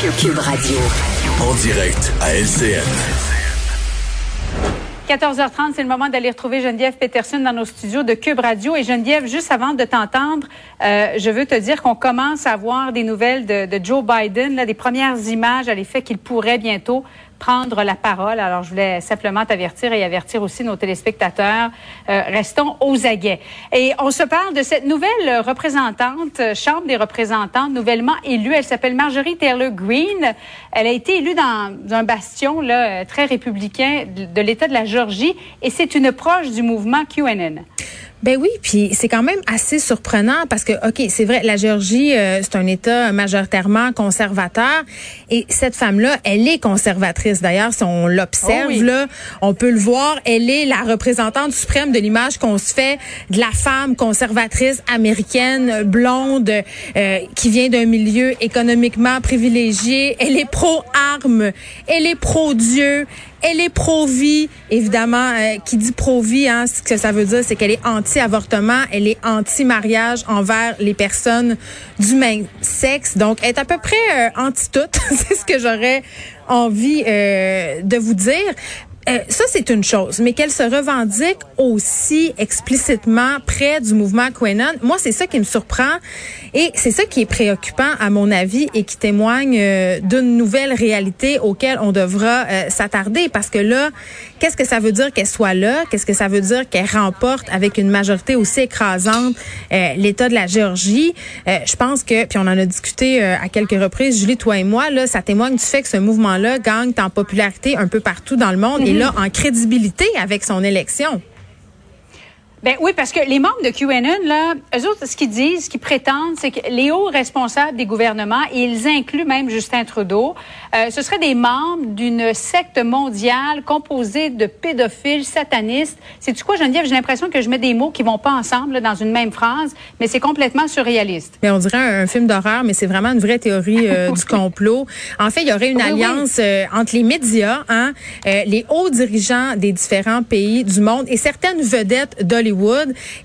Cube Radio. En direct à LCN. 14h30, c'est le moment d'aller retrouver Geneviève Peterson dans nos studios de Cube Radio. Et Geneviève, juste avant de t'entendre, euh, je veux te dire qu'on commence à voir des nouvelles de, de Joe Biden, là, des premières images à l'effet qu'il pourrait bientôt prendre la parole. Alors, je voulais simplement t'avertir et avertir aussi nos téléspectateurs. Euh, restons aux aguets. Et on se parle de cette nouvelle représentante, euh, Chambre des représentants, nouvellement élue. Elle s'appelle Marjorie Taylor Greene. Elle a été élue dans, un bastion là, très républicain de, l'État de la Géorgie et c'est une proche du mouvement QAnon. Ben oui, puis c'est quand même assez surprenant parce que, OK, c'est vrai, la Géorgie, euh, c'est un État majoritairement conservateur et cette femme-là, elle est conservatrice. D'ailleurs, si on l'observe, Oh là, on peut le voir, elle est la représentante suprême de l'image qu'on se fait de la femme conservatrice américaine, blonde, euh, qui vient d'un milieu économiquement privilégié. Elle est pro-armes, elle est pro-Dieu, elle est pro-vie, évidemment. euh, qui dit pro-vie, hein, ce que ça veut dire, c'est qu'elle est anti-avortement, elle est anti-mariage envers les personnes du même sexe. Donc, elle est à peu près euh, anti-tout. c'est ce que j'aurais envie euh, de vous dire. Euh, ça, c'est une chose, mais qu'elle se revendique aussi explicitement près du mouvement QAnon. Moi, c'est ça qui me surprend et c'est ça qui est préoccupant, à mon avis, et qui témoigne euh, d'une nouvelle réalité auquel on devra euh, s'attarder. Parce que là, qu'est-ce que ça veut dire qu'elle soit là? Qu'est-ce que ça veut dire qu'elle remporte avec une majorité aussi écrasante euh, l'État de la Géorgie? Je pense que, puis on en a discuté à quelques reprises, Julie, toi et moi, là, ça témoigne du fait que ce mouvement-là gagne en popularité un peu partout dans le monde et là, en crédibilité avec son élection. Ben oui, parce que les membres de QAnon, là, eux autres, ce qu'ils disent, ce qu'ils prétendent, c'est que les hauts responsables des gouvernements, et ils incluent même Justin Trudeau, euh, ce seraient des membres d'une secte mondiale composée de pédophiles satanistes. C'est tu quoi, Geneviève? J'ai l'impression que je mets des mots qui vont pas ensemble là, dans une même phrase, mais c'est complètement surréaliste. Mais on dirait un, un film d'horreur, mais c'est vraiment une vraie théorie euh, du complot. En fait, il y aurait une Oui, oui. alliance euh, entre les médias, hein, les hauts dirigeants des différents pays du monde et certaines vedettes d'Hollywood.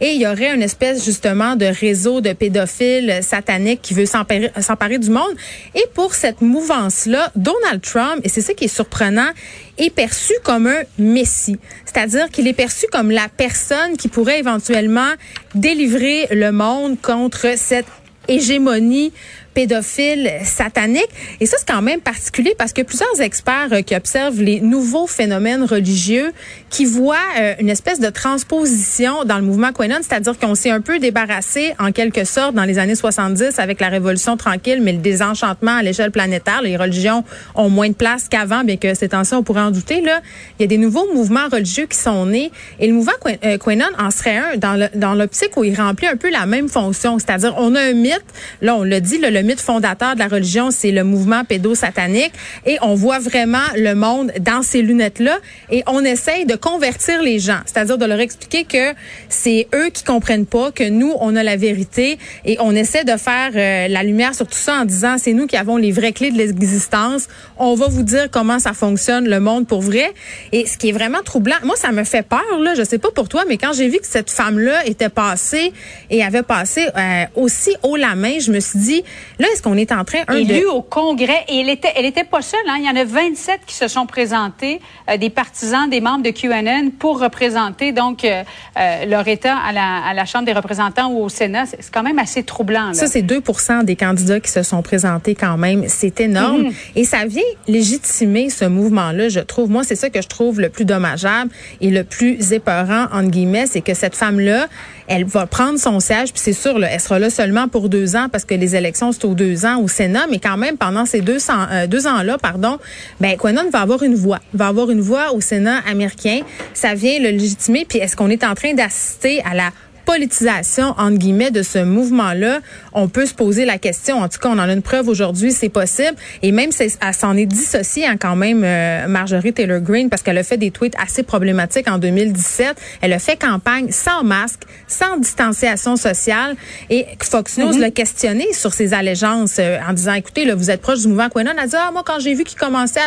Et il y aurait une espèce justement de réseau de pédophiles sataniques qui veut s'emparer du monde. Et pour cette mouvance-là, Donald Trump, et c'est ça qui est surprenant, est perçu comme un messie. C'est-à-dire qu'il est perçu comme la personne qui pourrait éventuellement délivrer le monde contre cette hégémonie pédophile satanique. Et ça, c'est quand même particulier parce que plusieurs experts euh, qui observent les nouveaux phénomènes religieux qui voient euh, une espèce de transposition dans le mouvement QAnon, c'est-à-dire qu'on s'est un peu débarrassé en quelque sorte dans les années 70 avec la révolution tranquille, mais le désenchantement à l'échelle planétaire. Les religions ont moins de place qu'avant, bien que ces temps-ci, on pourrait en douter. Là, il y a des nouveaux mouvements religieux qui sont nés et le mouvement Qu- euh, en serait un dans le- l'optique où il remplit un peu la même fonction, c'est-à-dire on a un mythe, là on l'a dit, là, le mythe fondateur de la religion, c'est le mouvement pédosatanique. Et on voit vraiment le monde dans ces lunettes-là. Et on essaye de convertir les gens, c'est-à-dire de leur expliquer que c'est eux qui comprennent pas, que nous, on a la vérité. Et on essaie de faire euh, la lumière sur tout ça en disant c'est nous qui avons les vraies clés de l'existence. On va vous dire comment ça fonctionne le monde pour vrai. Et ce qui est vraiment troublant, moi ça me fait peur là, je sais pas pour toi, mais quand j'ai vu que cette femme-là était passée et avait passé euh, aussi haut la main, je me suis dit là est-ce qu'on est en train un, de Élue au Congrès, et elle était, elle était pas seule. Hein. Il y en a 27 qui se sont présentés, euh, des partisans, des membres de QAnon, pour représenter donc euh, euh, leur État à la, à la Chambre des représentants ou au Sénat. C'est quand même assez troublant. Là. Ça, c'est 2 des candidats qui se sont présentés quand même. C'est énorme. Mhm. Et ça vient légitimer ce mouvement-là, je trouve. Moi, c'est ça que je trouve le plus dommageable et le plus épeurant, entre guillemets, c'est que cette femme-là, elle va prendre son siège, puis c'est sûr, là, elle sera là seulement pour deux ans parce que les élections, c'est aux deux ans au Sénat, mais quand même, pendant ces deux, euh, deux ans-là, pardon, ben, Quanon va avoir une voix. Va avoir une voix au Sénat américain. Ça vient le légitimer. Puis est-ce qu'on est en train d'assister à la politisation, entre guillemets, de ce mouvement-là, on peut se poser la question. En tout cas, on en a une preuve aujourd'hui, c'est possible. Et même, elle s'en est dissociée hein, quand même, euh, Marjorie Taylor Greene, parce qu'elle a fait des tweets assez problématiques en 2017. Elle a fait campagne sans masque, sans distanciation sociale. Et Fox News mm-hmm. l'a questionné sur ses allégeances euh, en disant, écoutez, là, vous êtes proche du mouvement Quenon. Elle a dit, ah, moi, quand j'ai vu qu'il commençait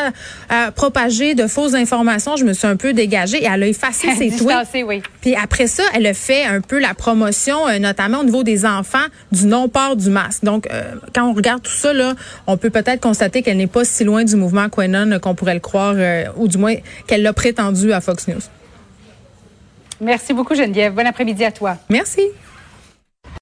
à, propager de fausses informations, je me suis un peu dégagée. Et elle a effacé ses tweets. Oui. Puis après ça, elle a fait un peu la promotion, euh, notamment au niveau des enfants, du non-port du masque. Donc, euh, quand on regarde tout ça, là, on peut peut-être constater qu'elle n'est pas si loin du mouvement Quenon qu'on pourrait le croire, ou du moins qu'elle l'a prétendu à Fox News. Merci beaucoup, Geneviève. Bon après-midi à toi. Merci.